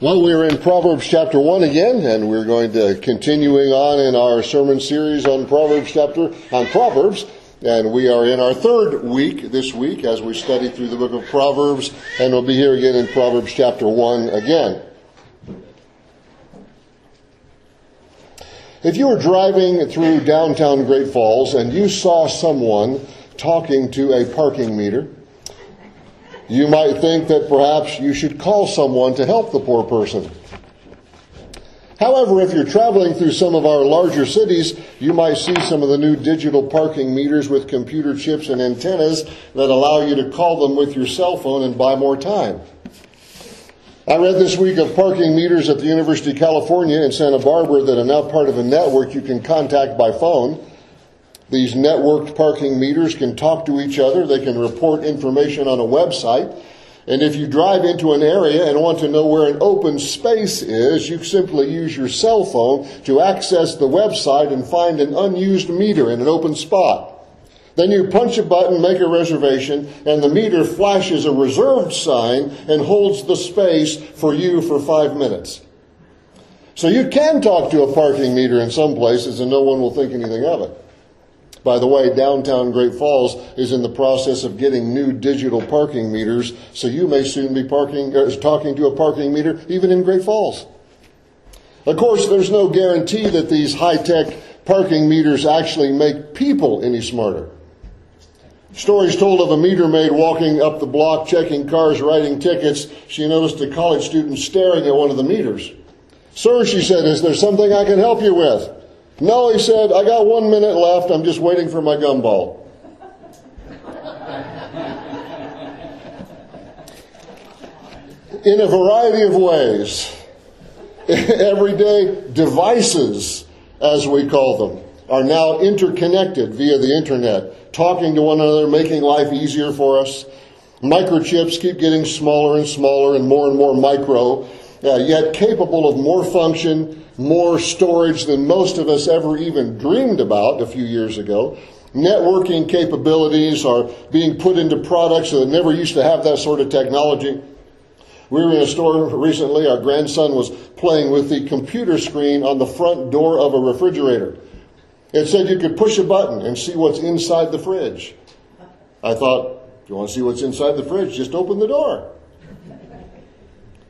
Well, we're in Proverbs chapter 1 again, and we're going to continuing on in our sermon series on Proverbs chapter, on Proverbs. And we are in our third week this week as we study through the book of Proverbs, and we'll be here again in Proverbs chapter 1 again. If you were driving through downtown Great Falls and you saw someone talking to a parking meter, you might think that perhaps you should call someone to help the poor person. However, if you're traveling through some of our larger cities, you might see some of the new digital parking meters with computer chips and antennas that allow you to call them with your cell phone and buy more time. I read this week of parking meters at the University of California in Santa Barbara that are now part of a network you can contact by phone. These networked parking meters can talk to each other. They can report information on a website. And if you drive into an area and want to know where an open space is, you simply use your cell phone to access the website and find an unused meter in an open spot. Then you punch a button, make a reservation, and the meter flashes a reserved sign and holds the space for you for five minutes. So you can talk to a parking meter in some places and no one will think anything of it. By the way, downtown Great Falls is in the process of getting new digital parking meters, so you may soon be parking, uh, talking to a parking meter even in Great Falls. Of course, there's no guarantee that these high-tech parking meters actually make people any smarter. Stories told of a meter maid walking up the block checking cars, writing tickets. She noticed a college student staring at one of the meters. Sir, she said, is there something I can help you with? No, he said, I got one minute left. I'm just waiting for my gumball. In a variety of ways, everyday devices, as we call them, are now interconnected via the internet, talking to one another, making life easier for us. Microchips keep getting smaller and smaller and more and more micro, uh, yet capable of more function, more storage than most of us ever even dreamed about a few years ago. Networking capabilities are being put into products that never used to have that sort of technology. We were in a store recently. Our grandson was playing with the computer screen on the front door of a refrigerator. It said you could push a button and see what's inside the fridge. I thought, if you want to see what's inside the fridge, just open the door.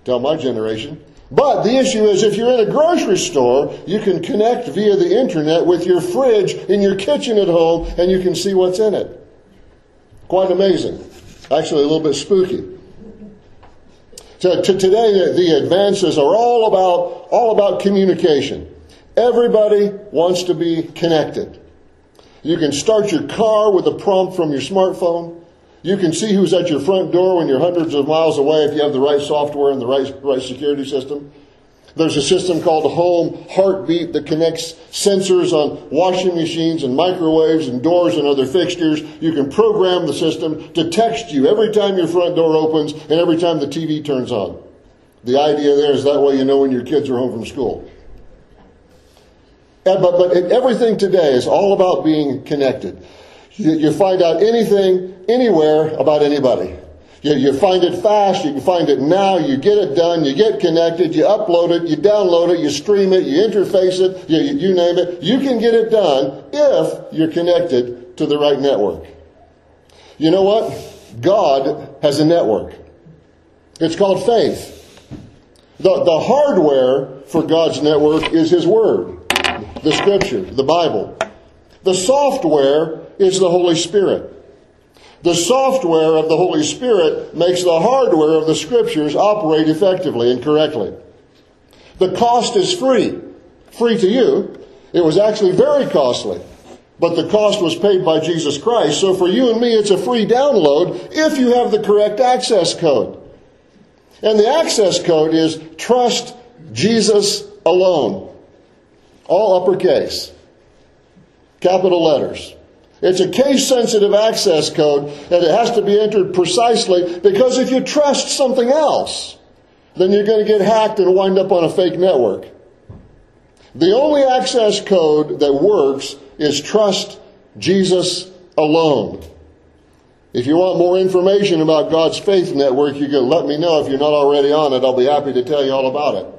Tell my generation. But the issue is if you're in a grocery store, you can connect via the internet with your fridge in your kitchen at home and you can see what's in it. Quite amazing. Actually, a little bit spooky. So to today, the advances are all about, all about communication. Everybody wants to be connected. You can start your car with a prompt from your smartphone. You can see who's at your front door when you're hundreds of miles away if you have the right software and the right, right security system. There's a system called Home Heartbeat that connects sensors on washing machines and microwaves and doors and other fixtures. You can program the system to text you every time your front door opens and every time the TV turns on. The idea there is that way you know when your kids are home from school. Eh, but, but everything today is all about being connected. You, you find out anything, anywhere about anybody. You, you find it fast, you can find it now, you get it done, you get connected, you upload it, you download it, you stream it, you interface it, you, you name it. You can get it done if you're connected to the right network. You know what? God has a network. It's called faith. The, the hardware for God's network is His Word, the Scripture, the Bible. The software is the Holy Spirit. The software of the Holy Spirit makes the hardware of the Scriptures operate effectively and correctly. The cost is free. Free to you. It was actually very costly. But the cost was paid by Jesus Christ. So for you and me, it's a free download if you have the correct access code. And the access code is trust Jesus alone. All uppercase. Capital letters. It's a case sensitive access code and it has to be entered precisely because if you trust something else, then you're going to get hacked and wind up on a fake network. The only access code that works is trust Jesus alone. If you want more information about God's Faith Network, you can let me know if you're not already on it. I'll be happy to tell you all about it.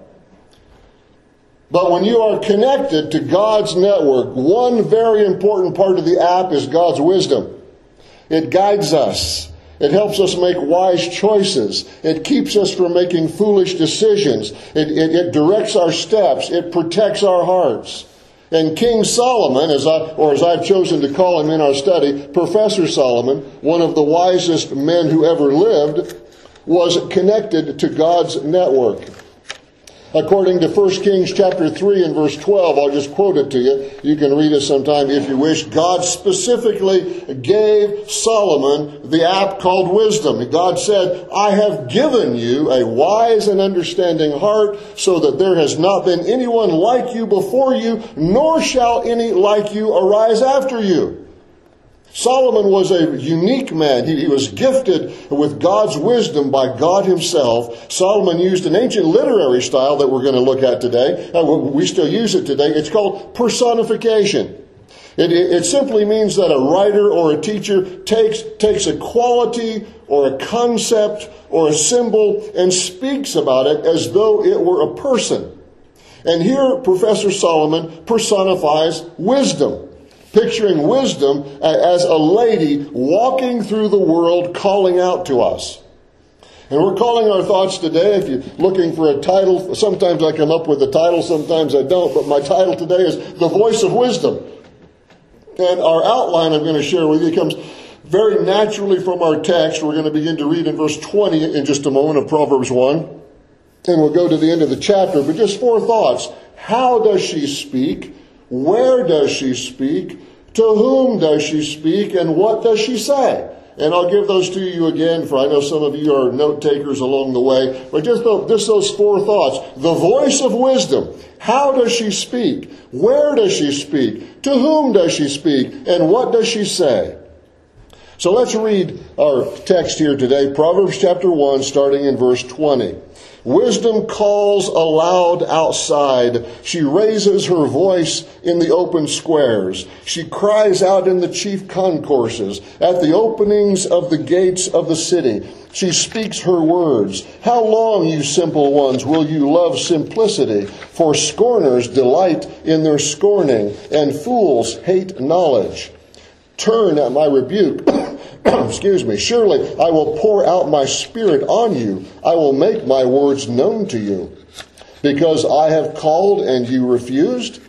But when you are connected to God's network, one very important part of the app is God's wisdom. It guides us. It helps us make wise choices. It keeps us from making foolish decisions. It, it, it, directs our steps. It protects our hearts. And King Solomon, as I, or as I've chosen to call him in our study, Professor Solomon, one of the wisest men who ever lived, was connected to God's network. According to 1 Kings chapter 3 and verse 12, I'll just quote it to you. You can read it sometime if you wish. God specifically gave Solomon the app called wisdom. God said, I have given you a wise and understanding heart so that there has not been anyone like you before you, nor shall any like you arise after you. Solomon was a unique man. He, he, was gifted with God's wisdom by God himself. Solomon used an ancient literary style that we're going to look at today. We still use it today. It's called personification. It, it, it simply means that a writer or a teacher takes, takes a quality or a concept or a symbol and speaks about it as though it were a person. And here, Professor Solomon personifies wisdom picturing wisdom as a lady walking through the world calling out to us. And we're calling our thoughts today. If you're looking for a title, sometimes I come up with a title, sometimes I don't, but my title today is The Voice of Wisdom. And our outline I'm going to share with you comes very naturally from our text. We're going to begin to read in verse 20 in just a moment of Proverbs 1. And we'll go to the end of the chapter, but just four thoughts. How does she speak? Where does she speak? To whom does she speak? And what does she say? And I'll give those to you again, for I know some of you are note takers along the way. But just, just those four thoughts. The voice of wisdom. How does she speak? Where does she speak? To whom does she speak? And what does she say? So let's read our text here today, Proverbs chapter 1, starting in verse 20. Wisdom calls aloud outside. She raises her voice in the open squares. She cries out in the chief concourses, at the openings of the gates of the city. She speaks her words. How long, you simple ones, will you love simplicity? For scorners delight in their scorning, and fools hate knowledge. Turn at my rebuke. Excuse me. Surely I will pour out my spirit on you. I will make my words known to you. Because I have called and you refused.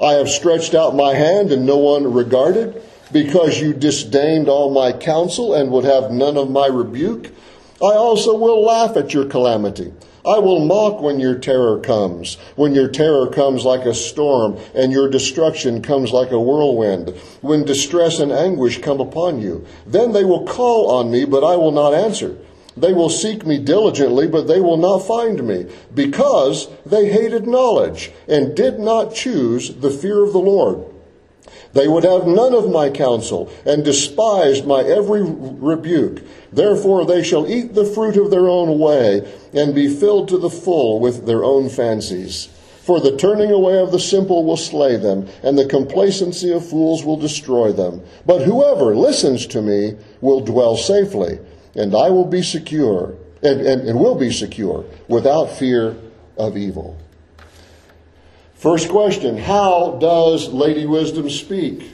I have stretched out my hand and no one regarded. Because you disdained all my counsel and would have none of my rebuke. I also will laugh at your calamity. I will mock when your terror comes, when your terror comes like a storm, and your destruction comes like a whirlwind, when distress and anguish come upon you. Then they will call on me, but I will not answer. They will seek me diligently, but they will not find me, because they hated knowledge and did not choose the fear of the Lord. They would have none of my counsel, and despised my every rebuke. Therefore they shall eat the fruit of their own way, and be filled to the full with their own fancies. For the turning away of the simple will slay them, and the complacency of fools will destroy them. But whoever listens to me will dwell safely, and I will be secure, and, and, and will be secure, without fear of evil. First question How does Lady Wisdom speak?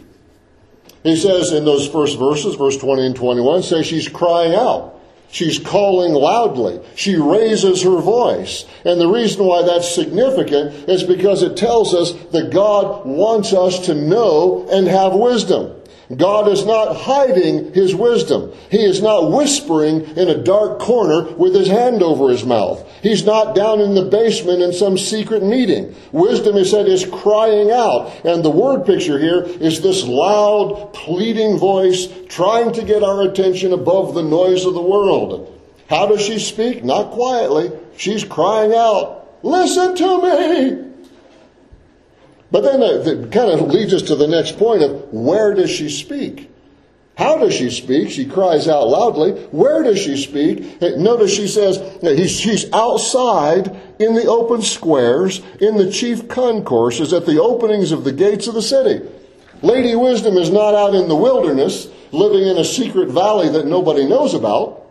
He says in those first verses, verse 20 and 21, says she's crying out. She's calling loudly. She raises her voice. And the reason why that's significant is because it tells us that God wants us to know and have wisdom. God is not hiding his wisdom. He is not whispering in a dark corner with his hand over his mouth. He's not down in the basement in some secret meeting. Wisdom, he said, is crying out. And the word picture here is this loud, pleading voice trying to get our attention above the noise of the world. How does she speak? Not quietly. She's crying out, Listen to me! But then it kind of leads us to the next point of where does she speak? How does she speak? She cries out loudly. Where does she speak? Notice she says she's outside in the open squares, in the chief concourses, at the openings of the gates of the city. Lady Wisdom is not out in the wilderness living in a secret valley that nobody knows about.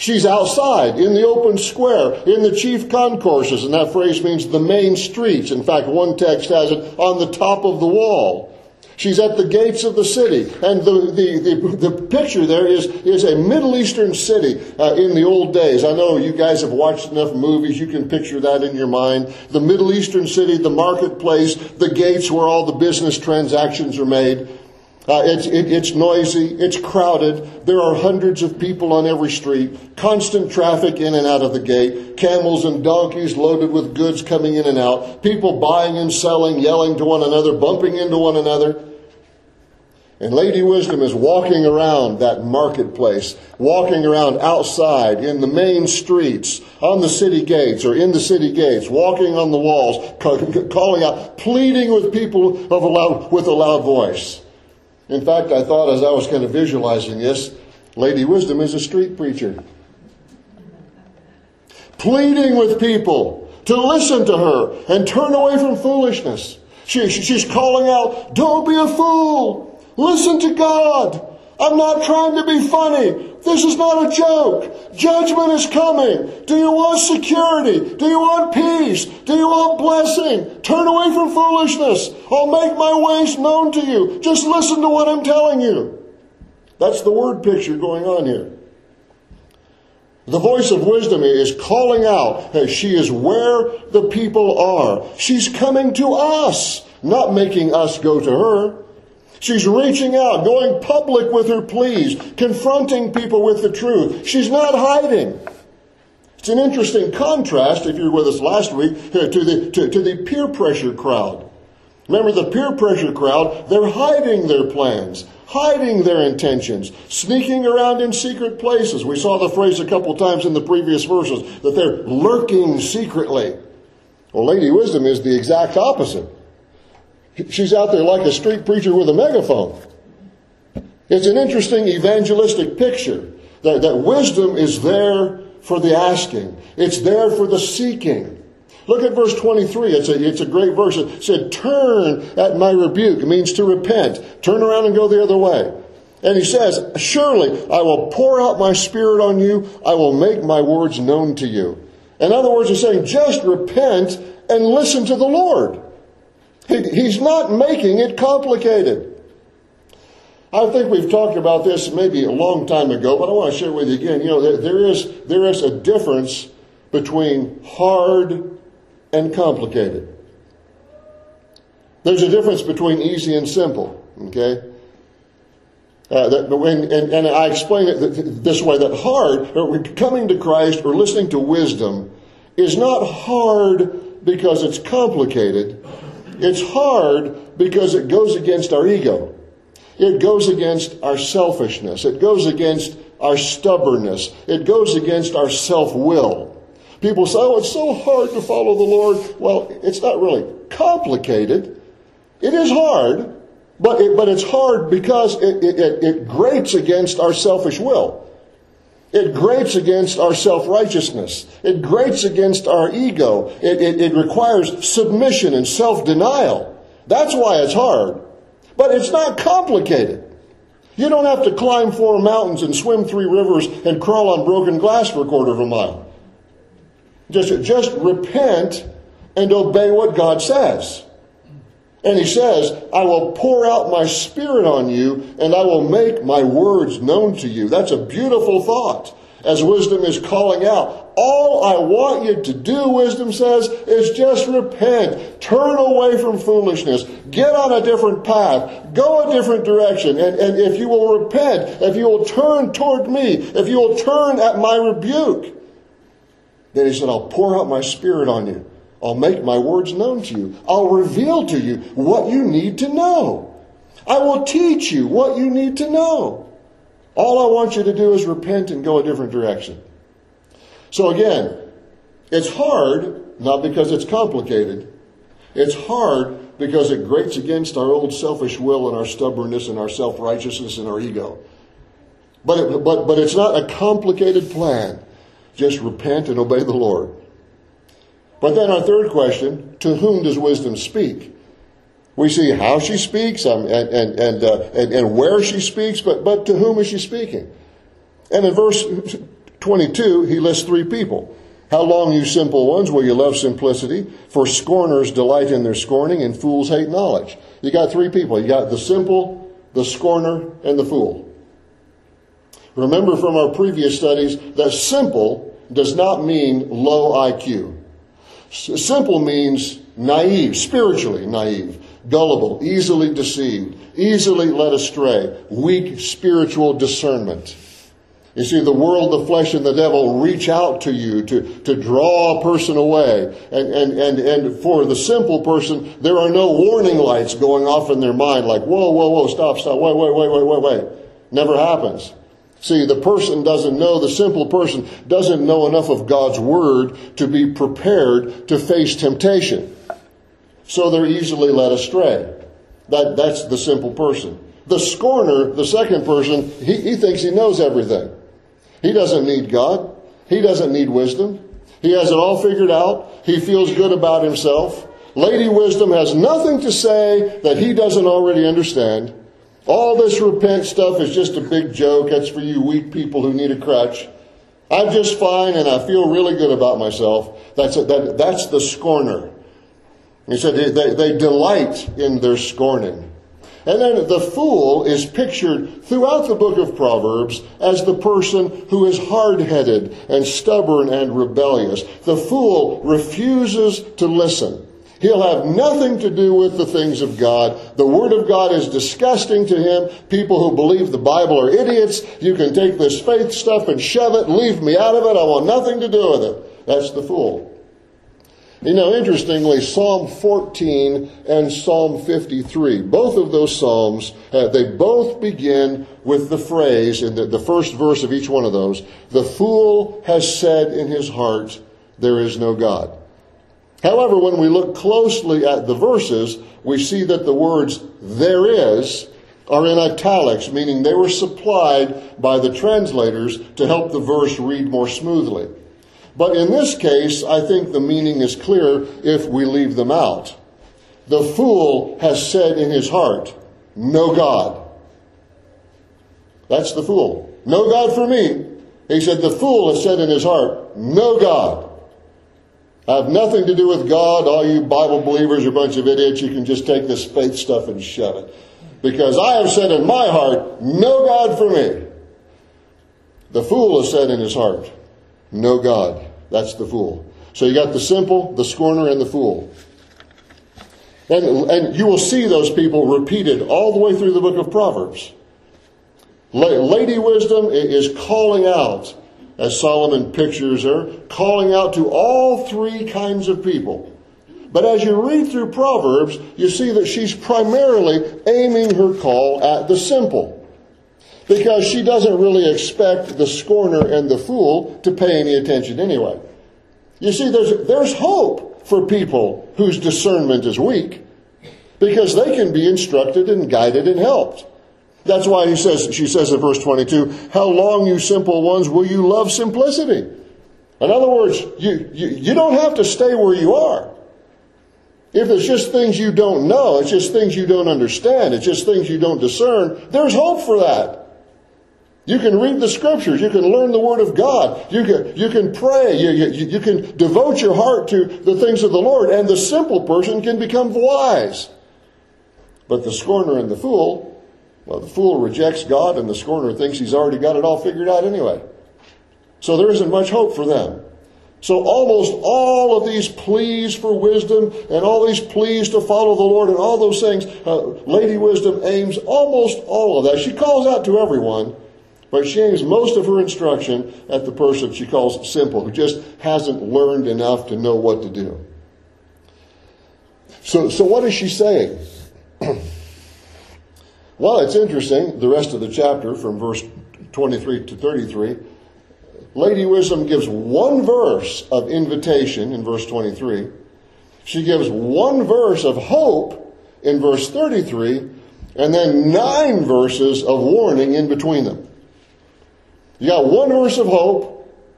She's outside, in the open square, in the chief concourses, and that phrase means the main streets. In fact, one text has it on the top of the wall. She's at the gates of the city. And the, the, the, the picture there is, is a Middle Eastern city uh, in the old days. I know you guys have watched enough movies, you can picture that in your mind. The Middle Eastern city, the marketplace, the gates where all the business transactions are made. Uh, it's, it, it's noisy, it's crowded, there are hundreds of people on every street, constant traffic in and out of the gate, camels and donkeys loaded with goods coming in and out, people buying and selling, yelling to one another, bumping into one another. And Lady Wisdom is walking around that marketplace, walking around outside in the main streets, on the city gates or in the city gates, walking on the walls, calling out, pleading with people of a loud, with a loud voice. In fact, I thought as I was kind of visualizing this, Lady Wisdom is a street preacher. Pleading with people to listen to her and turn away from foolishness. She, she's calling out, Don't be a fool! Listen to God. I'm not trying to be funny. This is not a joke. Judgment is coming. Do you want security? Do you want peace? Do you want blessing? Turn away from foolishness. I'll make my ways known to you. Just listen to what I'm telling you. That's the word picture going on here. The voice of wisdom is calling out as she is where the people are. She's coming to us, not making us go to her. She's reaching out, going public with her pleas, confronting people with the truth. She's not hiding. It's an interesting contrast, if you were with us last week, to the, to, to the peer pressure crowd. Remember the peer pressure crowd, they're hiding their plans, hiding their intentions, sneaking around in secret places. We saw the phrase a couple times in the previous verses that they're lurking secretly. Well, Lady Wisdom is the exact opposite. She's out there like a street preacher with a megaphone. It's an interesting evangelistic picture that, that wisdom is there for the asking. It's there for the seeking. Look at verse 23. It's a, it's a great verse. It said, turn at my rebuke. It means to repent. Turn around and go the other way. And he says, surely I will pour out my spirit on you. I will make my words known to you. In other words, he's saying, just repent and listen to the Lord. He's not making it complicated. I think we've talked about this maybe a long time ago, but I want to share with you again. You know, there is, there is a difference between hard and complicated. There's a difference between easy and simple, okay? Uh, that when, and, and I explain it this way that hard, or coming to Christ or listening to wisdom, is not hard because it's complicated. It's hard because it goes against our ego. It goes against our selfishness. It goes against our stubbornness. It goes against our self will. People say, oh, it's so hard to follow the Lord. Well, it's not really complicated. It is hard, but, it, but it's hard because it, it, it grates against our selfish will. It grates against our self righteousness. It grates against our ego. It, it, it requires submission and self denial. That's why it's hard. But it's not complicated. You don't have to climb four mountains and swim three rivers and crawl on broken glass for a quarter of a mile. Just, just repent and obey what God says. And he says, I will pour out my spirit on you and I will make my words known to you. That's a beautiful thought as wisdom is calling out. All I want you to do, wisdom says, is just repent. Turn away from foolishness. Get on a different path. Go a different direction. And, and if you will repent, if you will turn toward me, if you will turn at my rebuke, then he said, I'll pour out my spirit on you. I'll make my words known to you. I'll reveal to you what you need to know. I will teach you what you need to know. All I want you to do is repent and go a different direction. So again, it's hard, not because it's complicated. It's hard because it grates against our old selfish will and our stubbornness and our self-righteousness and our ego. But, it, but, but it's not a complicated plan. Just repent and obey the Lord. But then our third question, to whom does wisdom speak? We see how she speaks um, and, and, and, uh, and, and where she speaks, but, but to whom is she speaking? And in verse 22, he lists three people. How long, you simple ones, will you love simplicity? For scorners delight in their scorning, and fools hate knowledge. You got three people. You got the simple, the scorner, and the fool. Remember from our previous studies that simple does not mean low IQ. Simple means naive, spiritually naive, gullible, easily deceived, easily led astray, weak spiritual discernment. You see, the world, the flesh, and the devil reach out to you to, to draw a person away. And, and, and, and for the simple person, there are no warning lights going off in their mind like, whoa, whoa, whoa, stop, stop, wait, wait, wait, wait, wait, wait. Never happens. See, the person doesn't know, the simple person doesn't know enough of God's Word to be prepared to face temptation. So they're easily led astray. That, that's the simple person. The scorner, the second person, he, he thinks he knows everything. He doesn't need God. He doesn't need wisdom. He has it all figured out. He feels good about himself. Lady Wisdom has nothing to say that he doesn't already understand. All this repent stuff is just a big joke. That's for you weak people who need a crutch. I'm just fine and I feel really good about myself. That's, a, that, that's the scorner. He said they, they delight in their scorning. And then the fool is pictured throughout the book of Proverbs as the person who is hard headed and stubborn and rebellious. The fool refuses to listen. He'll have nothing to do with the things of God. The Word of God is disgusting to him. People who believe the Bible are idiots. You can take this faith stuff and shove it, leave me out of it. I want nothing to do with it. That's the fool. You know, interestingly, Psalm 14 and Psalm 53, both of those Psalms, uh, they both begin with the phrase in the, the first verse of each one of those, the fool has said in his heart, there is no God. However, when we look closely at the verses, we see that the words there is are in italics, meaning they were supplied by the translators to help the verse read more smoothly. But in this case, I think the meaning is clear if we leave them out. The fool has said in his heart, No God. That's the fool. No God for me. He said, The fool has said in his heart, No God. I have nothing to do with God. All you Bible believers are a bunch of idiots. You can just take this faith stuff and shove it. Because I have said in my heart, No God for me. The fool has said in his heart, no God. That's the fool. So you got the simple, the scorner, and the fool. And, and you will see those people repeated all the way through the book of Proverbs. Lady Wisdom is calling out, as Solomon pictures her, calling out to all three kinds of people. But as you read through Proverbs, you see that she's primarily aiming her call at the simple because she doesn't really expect the scorner and the fool to pay any attention anyway. You see, there's, there's hope for people whose discernment is weak because they can be instructed and guided and helped. That's why he says, she says in verse 22, How long, you simple ones, will you love simplicity? In other words, you, you, you don't have to stay where you are. If it's just things you don't know, it's just things you don't understand, it's just things you don't discern, there's hope for that. You can read the scriptures. You can learn the word of God. You can, you can pray. You, you, you can devote your heart to the things of the Lord. And the simple person can become wise. But the scorner and the fool, well, the fool rejects God and the scorner thinks he's already got it all figured out anyway. So there isn't much hope for them. So almost all of these pleas for wisdom and all these pleas to follow the Lord and all those things, uh, Lady Wisdom aims almost all of that. She calls out to everyone but she aims most of her instruction at the person she calls simple, who just hasn't learned enough to know what to do. So, so what is she saying? well, it's interesting, the rest of the chapter from verse 23 to 33. Lady Wisdom gives one verse of invitation in verse 23. She gives one verse of hope in verse 33, and then nine verses of warning in between them. You got one verse of hope,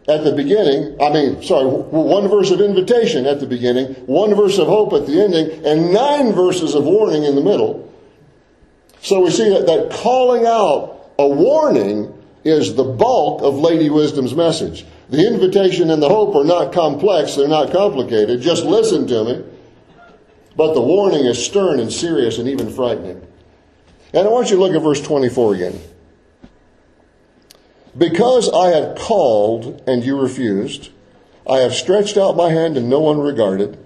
at the beginning, I mean, sorry, one verse of invitation at the beginning, one verse of hope at the ending, and nine verses of warning in the middle. So we see that, that calling out a warning is the bulk of Lady Wisdom's message. The invitation and the hope are not complex, they're not complicated. Just listen to me. But the warning is stern and serious and even frightening. And I want you to look at verse 24 again. Because I have called and you refused, I have stretched out my hand and no one regarded.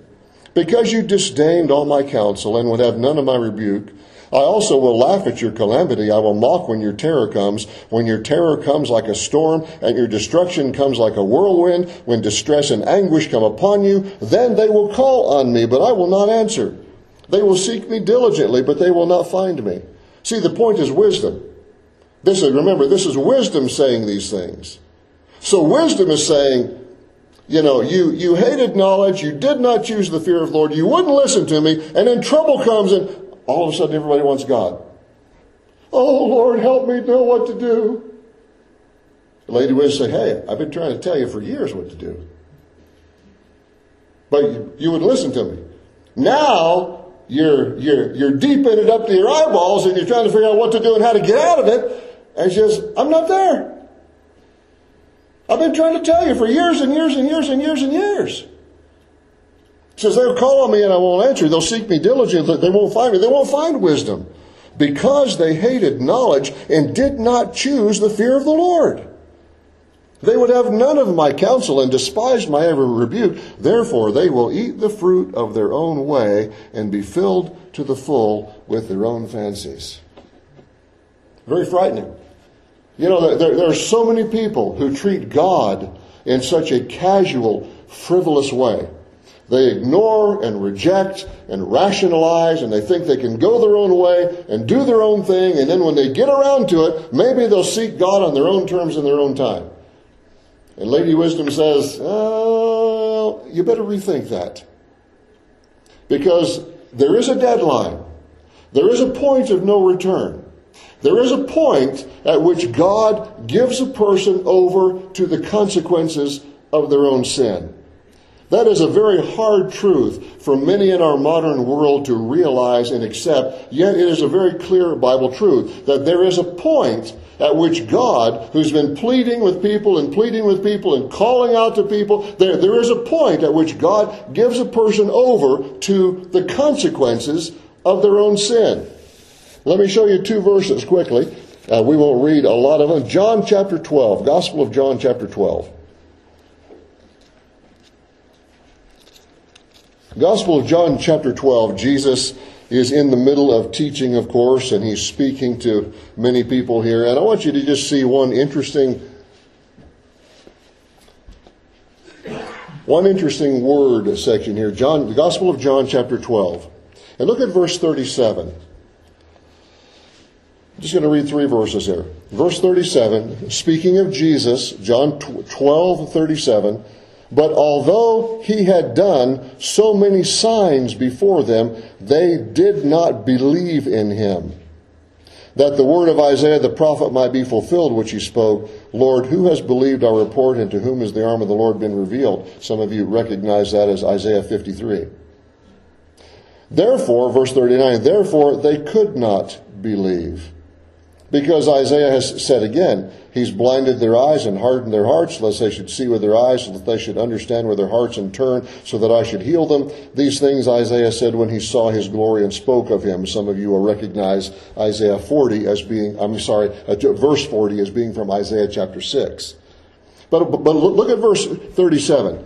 Because you disdained all my counsel and would have none of my rebuke, I also will laugh at your calamity. I will mock when your terror comes. When your terror comes like a storm and your destruction comes like a whirlwind, when distress and anguish come upon you, then they will call on me, but I will not answer. They will seek me diligently, but they will not find me. See, the point is wisdom. This is, remember, this is wisdom saying these things. So wisdom is saying, you know, you, you hated knowledge, you did not choose the fear of the Lord, you wouldn't listen to me, and then trouble comes and all of a sudden everybody wants God. Oh Lord, help me know what to do. The lady would say, Hey, I've been trying to tell you for years what to do. But you, would listen to me. Now you're, you're, you're deep in it up to your eyeballs and you're trying to figure out what to do and how to get out of it. And she says, I'm not there. I've been trying to tell you for years and years and years and years and years. Says, they'll call on me and I won't answer. They'll seek me diligently. They won't find me. They won't find wisdom because they hated knowledge and did not choose the fear of the Lord. They would have none of my counsel and despised my every rebuke. Therefore, they will eat the fruit of their own way and be filled to the full with their own fancies. Very frightening. You know, there, there are so many people who treat God in such a casual, frivolous way. They ignore and reject and rationalize and they think they can go their own way and do their own thing. And then when they get around to it, maybe they'll seek God on their own terms in their own time. And Lady Wisdom says, oh, you better rethink that. Because there is a deadline. There is a point of no return. There is a point at which God gives a person over to the consequences of their own sin. That is a very hard truth for many in our modern world to realize and accept, yet it is a very clear Bible truth that there is a point at which God, who's been pleading with people and pleading with people and calling out to people, there, there is a point at which God gives a person over to the consequences of their own sin. Let me show you two verses quickly. Uh, we won't read a lot of them. John chapter 12, Gospel of John chapter 12. Gospel of John, chapter 12, Jesus is in the middle of teaching, of course, and he's speaking to many people here. And I want you to just see one interesting, one interesting word section here. John, the Gospel of John, chapter 12. And look at verse 37. I'm just going to read three verses here. Verse 37, speaking of Jesus, John 12, 37. But although he had done so many signs before them, they did not believe in him. That the word of Isaiah the prophet might be fulfilled, which he spoke, Lord, who has believed our report, and to whom has the arm of the Lord been revealed? Some of you recognize that as Isaiah 53. Therefore, verse 39, therefore they could not believe. Because Isaiah has said again, He's blinded their eyes and hardened their hearts, lest they should see with their eyes, so that they should understand with their hearts and turn, so that I should heal them. These things Isaiah said when he saw his glory and spoke of him. Some of you will recognize Isaiah 40 as being, I'm sorry, uh, verse 40 as being from Isaiah chapter 6. But, but look at verse 37.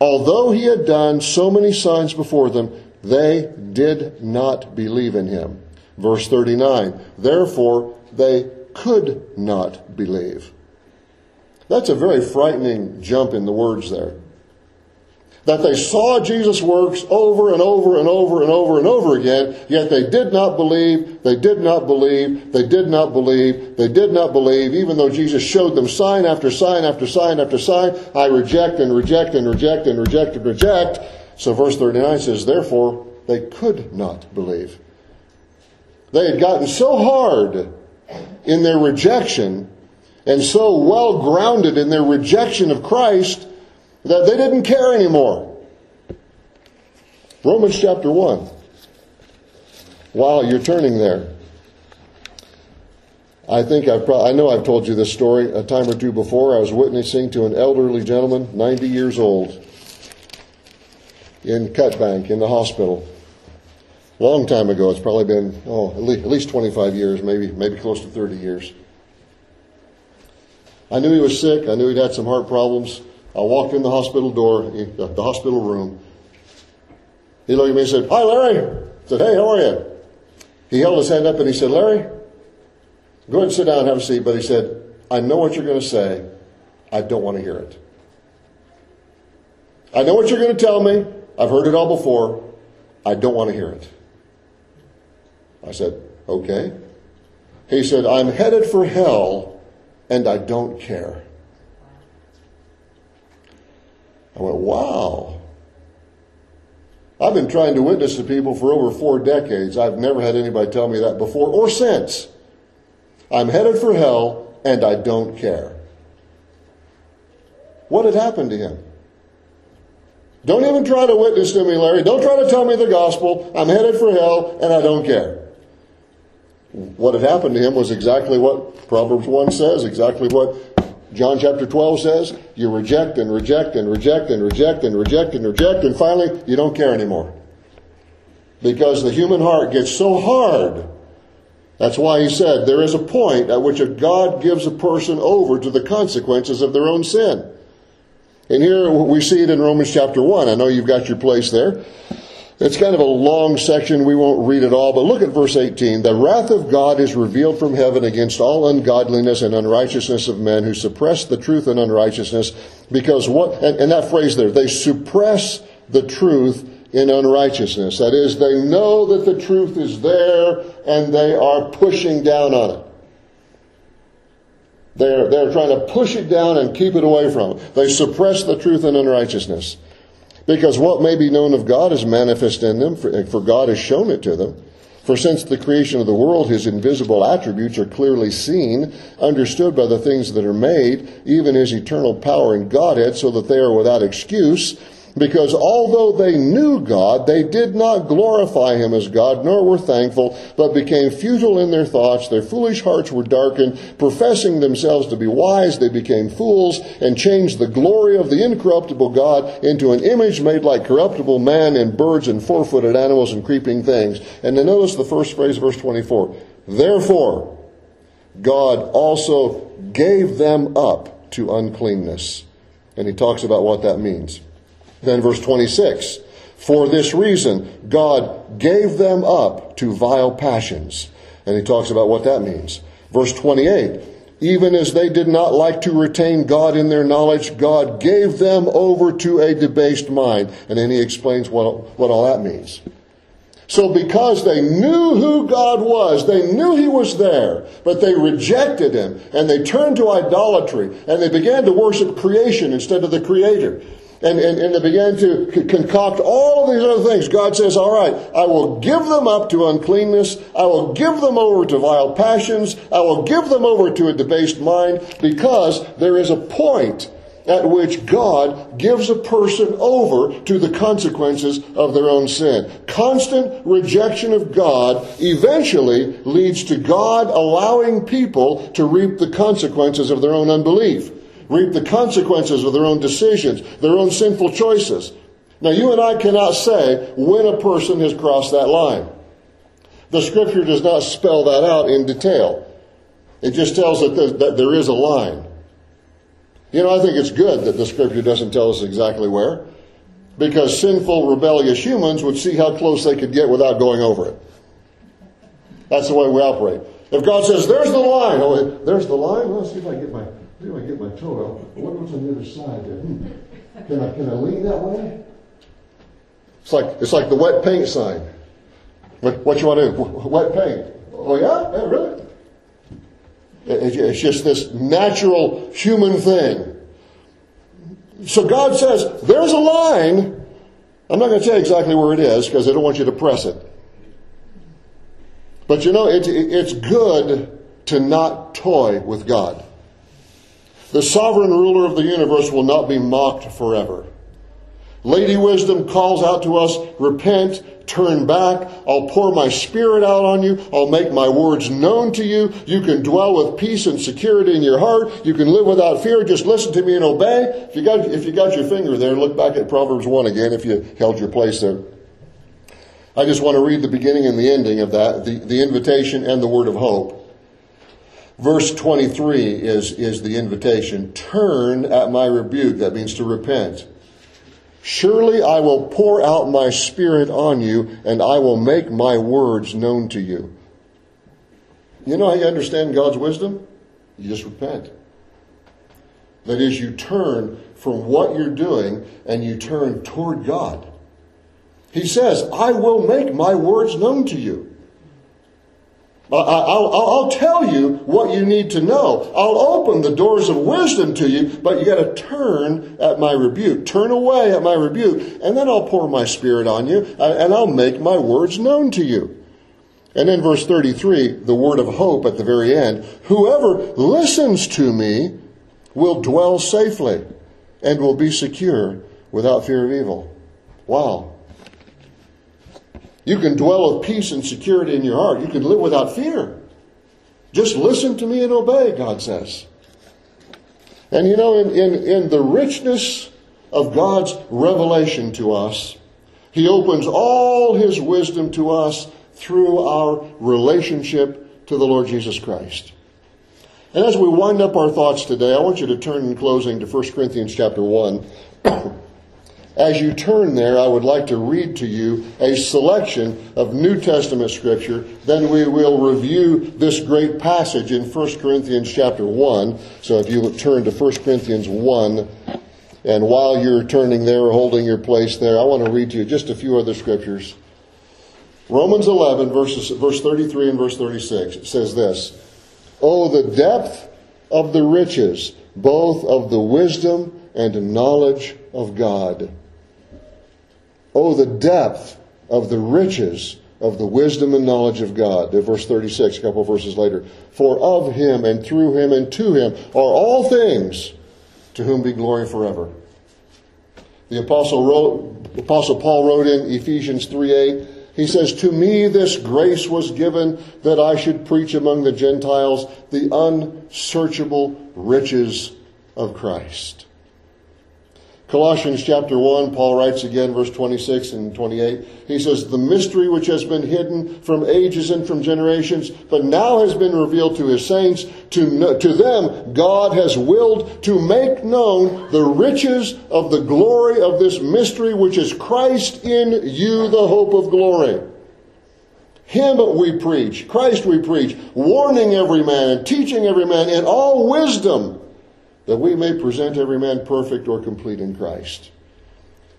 Although he had done so many signs before them, they did not believe in him. Verse 39. Therefore, they could not believe. That's a very frightening jump in the words there. That they saw Jesus' works over and over and over and over and over again, yet they did not believe, they did not believe, they did not believe, they did not believe, even though Jesus showed them sign after sign after sign after sign. I reject and reject and reject and reject and reject. So verse 39 says, therefore, they could not believe. They had gotten so hard in their rejection and so well grounded in their rejection of Christ that they didn't care anymore. Romans chapter 1. While you're turning there, I think I've pro- I know I've told you this story a time or two before. I was witnessing to an elderly gentleman, 90 years old, in Cut Bank in the hospital. Long time ago. It's probably been oh at least, at least 25 years, maybe maybe close to 30 years. I knew he was sick. I knew he'd had some heart problems. I walked in the hospital door, uh, the hospital room. He looked at me and said, "Hi, Larry." I said, "Hey, how are you?" He held his hand up and he said, "Larry, Go ahead and sit down and have a seat. But he said, I know what you're going to say. I don't want to hear it. I know what you're going to tell me. I've heard it all before. I don't want to hear it. I said, okay. He said, I'm headed for hell and I don't care. I went, wow. I've been trying to witness to people for over four decades. I've never had anybody tell me that before or since. I'm headed for hell and I don't care. What had happened to him? Don't even try to witness to me, Larry. Don't try to tell me the gospel. I'm headed for hell and I don't care. What had happened to him was exactly what Proverbs 1 says, exactly what John chapter 12 says. You reject and reject and reject and reject and reject and reject, and finally you don't care anymore. Because the human heart gets so hard that's why he said there is a point at which a God gives a person over to the consequences of their own sin. And here we see it in Romans chapter 1. I know you've got your place there. It's kind of a long section. We won't read it all, but look at verse 18. The wrath of God is revealed from heaven against all ungodliness and unrighteousness of men who suppress the truth and unrighteousness because what, and, and that phrase there, they suppress the truth in unrighteousness. That is, they know that the truth is there and they are pushing down on it. They're, they're trying to push it down and keep it away from it. They suppress the truth in unrighteousness. Because what may be known of God is manifest in them, for, for God has shown it to them. For since the creation of the world, his invisible attributes are clearly seen, understood by the things that are made, even his eternal power and Godhead, so that they are without excuse. Because although they knew God, they did not glorify him as God, nor were thankful, but became futile in their thoughts. Their foolish hearts were darkened. Professing themselves to be wise, they became fools and changed the glory of the incorruptible God into an image made like corruptible man and birds and four footed animals and creeping things. And then notice the first phrase, verse 24. Therefore, God also gave them up to uncleanness. And he talks about what that means. Then verse 26. For this reason, God gave them up to vile passions. And he talks about what that means. Verse 28. Even as they did not like to retain God in their knowledge, God gave them over to a debased mind. And then he explains what, what all that means. So because they knew who God was, they knew He was there, but they rejected Him and they turned to idolatry and they began to worship creation instead of the Creator and, and, and they began to concoct all of these other things. God says, All right, I will give them up to uncleanness. I will give them over to vile passions. I will give them over to a debased mind because there is a point at which God gives a person over to the consequences of their own sin. Constant rejection of God eventually leads to God allowing people to reap the consequences of their own unbelief reap the consequences of their own decisions, their own sinful choices. Now, you and I cannot say when a person has crossed that line. The scripture does not spell that out in detail. It just tells that, that there is a line. You know, I think it's good that the scripture doesn't tell us exactly where, because sinful, rebellious humans would see how close they could get without going over it. That's the way we operate. If God says, there's the line, oh, there's the line, let's see if I get my do I get my toe out? I what's on the other side there. Hmm. Can I can I lean that way? It's like it's like the wet paint sign. What, what you want to do? Wet paint. Oh yeah, yeah really? It's just this natural human thing. So God says, there's a line. I'm not going to tell you exactly where it is because I don't want you to press it. But you know, it's good to not toy with God. The sovereign ruler of the universe will not be mocked forever. Lady Wisdom calls out to us, repent, turn back. I'll pour my spirit out on you. I'll make my words known to you. You can dwell with peace and security in your heart. You can live without fear. Just listen to me and obey. If you got, if you got your finger there, look back at Proverbs 1 again if you held your place there. I just want to read the beginning and the ending of that, the, the invitation and the word of hope. Verse 23 is, is the invitation. Turn at my rebuke. That means to repent. Surely I will pour out my spirit on you, and I will make my words known to you. You know how you understand God's wisdom? You just repent. That is, you turn from what you're doing and you turn toward God. He says, I will make my words known to you. I'll, I'll, tell you what you need to know. I'll open the doors of wisdom to you, but you got to turn at my rebuke. Turn away at my rebuke, and then I'll pour my spirit on you, uh, and I'll make my words known to you. And in verse 33, the word of hope at the very end whoever listens to me will dwell safely and will be secure without fear of evil. Wow. You can dwell with peace and security in your heart. You can live without fear. Just listen to me and obey, God says. And you know, in, in, in the richness of God's revelation to us, He opens all His wisdom to us through our relationship to the Lord Jesus Christ. And as we wind up our thoughts today, I want you to turn in closing to 1 Corinthians chapter 1. As you turn there, I would like to read to you a selection of New Testament scripture. Then we will review this great passage in 1 Corinthians chapter 1. So if you turn to 1 Corinthians 1, and while you're turning there or holding your place there, I want to read to you just a few other scriptures. Romans 11, verses, verse 33 and verse 36, it says this Oh, the depth of the riches, both of the wisdom and knowledge of God. Oh, the depth of the riches of the wisdom and knowledge of God. Verse 36, a couple of verses later. For of him and through him and to him are all things, to whom be glory forever. The apostle, wrote, apostle Paul wrote in Ephesians 3 8, he says, To me this grace was given that I should preach among the Gentiles the unsearchable riches of Christ. Colossians chapter 1, Paul writes again, verse 26 and 28. He says, The mystery which has been hidden from ages and from generations, but now has been revealed to his saints. To, to them, God has willed to make known the riches of the glory of this mystery, which is Christ in you, the hope of glory. Him we preach, Christ we preach, warning every man and teaching every man in all wisdom that we may present every man perfect or complete in Christ.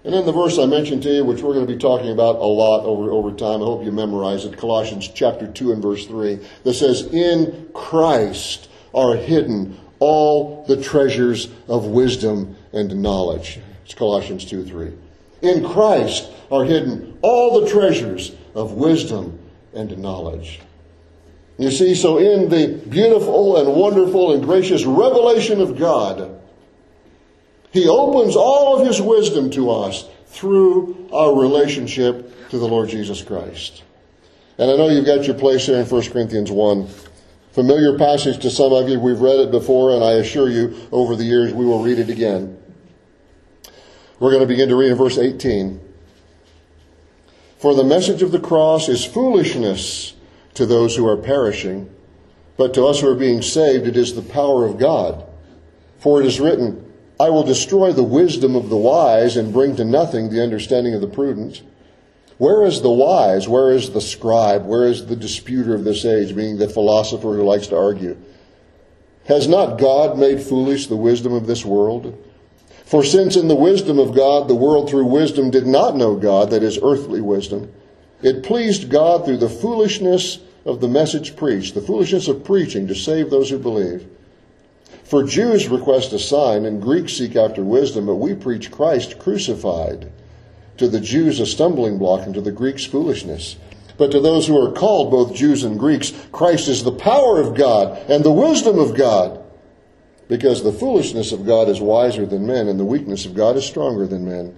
And then the verse I mentioned to you, which we're going to be talking about a lot over, over time, I hope you memorize it, Colossians chapter 2 and verse 3, that says, In Christ are hidden all the treasures of wisdom and knowledge. It's Colossians 2 3. In Christ are hidden all the treasures of wisdom and knowledge. You see, so in the beautiful and wonderful and gracious revelation of God, He opens all of His wisdom to us through our relationship to the Lord Jesus Christ. And I know you've got your place here in 1 Corinthians 1. Familiar passage to some of you. We've read it before, and I assure you, over the years, we will read it again. We're going to begin to read in verse 18. For the message of the cross is foolishness to those who are perishing, but to us who are being saved, it is the power of God. For it is written, I will destroy the wisdom of the wise and bring to nothing the understanding of the prudent. Where is the wise? Where is the scribe? Where is the disputer of this age, meaning the philosopher who likes to argue? Has not God made foolish the wisdom of this world? For since in the wisdom of God, the world through wisdom did not know God, that is earthly wisdom, it pleased God through the foolishness of the message preached, the foolishness of preaching to save those who believe. For Jews request a sign and Greeks seek after wisdom, but we preach Christ crucified. To the Jews a stumbling block and to the Greeks foolishness. But to those who are called, both Jews and Greeks, Christ is the power of God and the wisdom of God because the foolishness of God is wiser than men, and the weakness of God is stronger than men.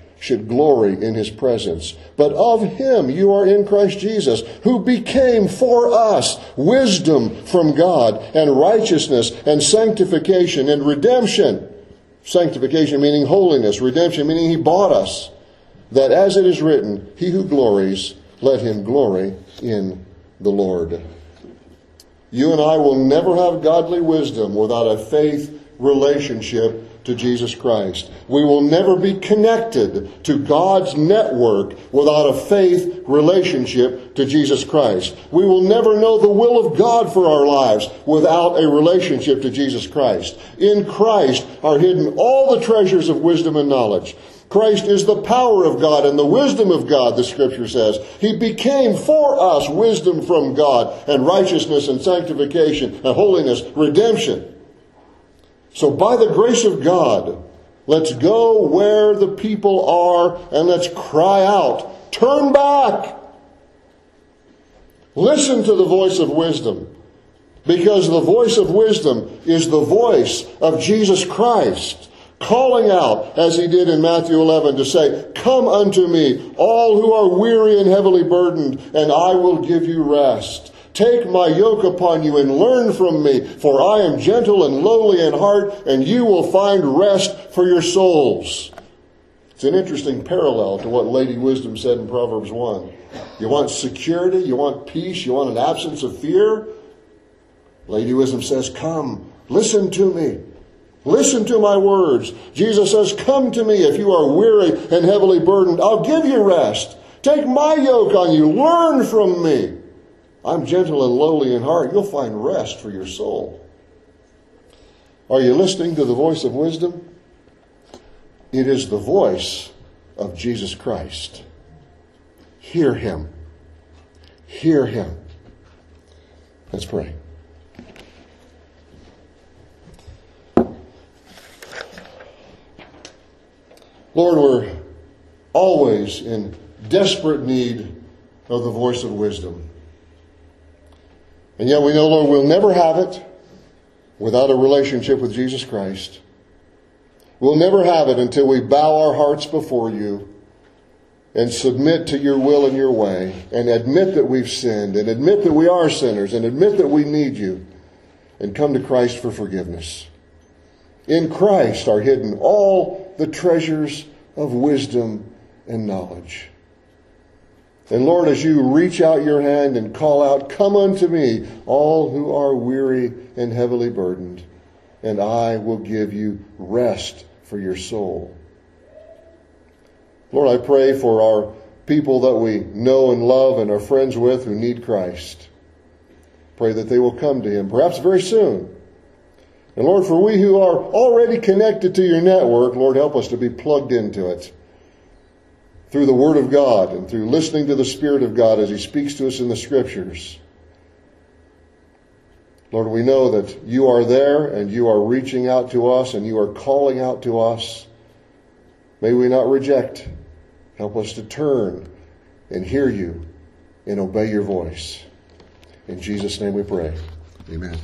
should glory in his presence. But of him you are in Christ Jesus, who became for us wisdom from God, and righteousness, and sanctification, and redemption. Sanctification meaning holiness, redemption meaning he bought us. That as it is written, he who glories, let him glory in the Lord. You and I will never have godly wisdom without a faith relationship to Jesus Christ. We will never be connected to God's network without a faith relationship to Jesus Christ. We will never know the will of God for our lives without a relationship to Jesus Christ. In Christ are hidden all the treasures of wisdom and knowledge. Christ is the power of God and the wisdom of God, the scripture says. He became for us wisdom from God and righteousness and sanctification and holiness, redemption. So by the grace of God, let's go where the people are and let's cry out, turn back. Listen to the voice of wisdom because the voice of wisdom is the voice of Jesus Christ calling out, as he did in Matthew 11, to say, Come unto me, all who are weary and heavily burdened, and I will give you rest. Take my yoke upon you and learn from me, for I am gentle and lowly in heart, and you will find rest for your souls. It's an interesting parallel to what Lady Wisdom said in Proverbs 1. You want security, you want peace, you want an absence of fear? Lady Wisdom says, Come, listen to me. Listen to my words. Jesus says, Come to me if you are weary and heavily burdened. I'll give you rest. Take my yoke on you. Learn from me. I'm gentle and lowly in heart. You'll find rest for your soul. Are you listening to the voice of wisdom? It is the voice of Jesus Christ. Hear him. Hear him. Let's pray. Lord, we're always in desperate need of the voice of wisdom. And yet we know, Lord, we'll never have it without a relationship with Jesus Christ. We'll never have it until we bow our hearts before you and submit to your will and your way and admit that we've sinned and admit that we are sinners and admit that we need you and come to Christ for forgiveness. In Christ are hidden all the treasures of wisdom and knowledge. And Lord, as you reach out your hand and call out, Come unto me, all who are weary and heavily burdened, and I will give you rest for your soul. Lord, I pray for our people that we know and love and are friends with who need Christ. Pray that they will come to him, perhaps very soon and Lord, for we who are already connected to your network, Lord, help us to be plugged into it through the Word of God and through listening to the Spirit of God as He speaks to us in the Scriptures. Lord, we know that you are there and you are reaching out to us and you are calling out to us. May we not reject. Help us to turn and hear you and obey your voice. In Jesus' name we pray. Amen.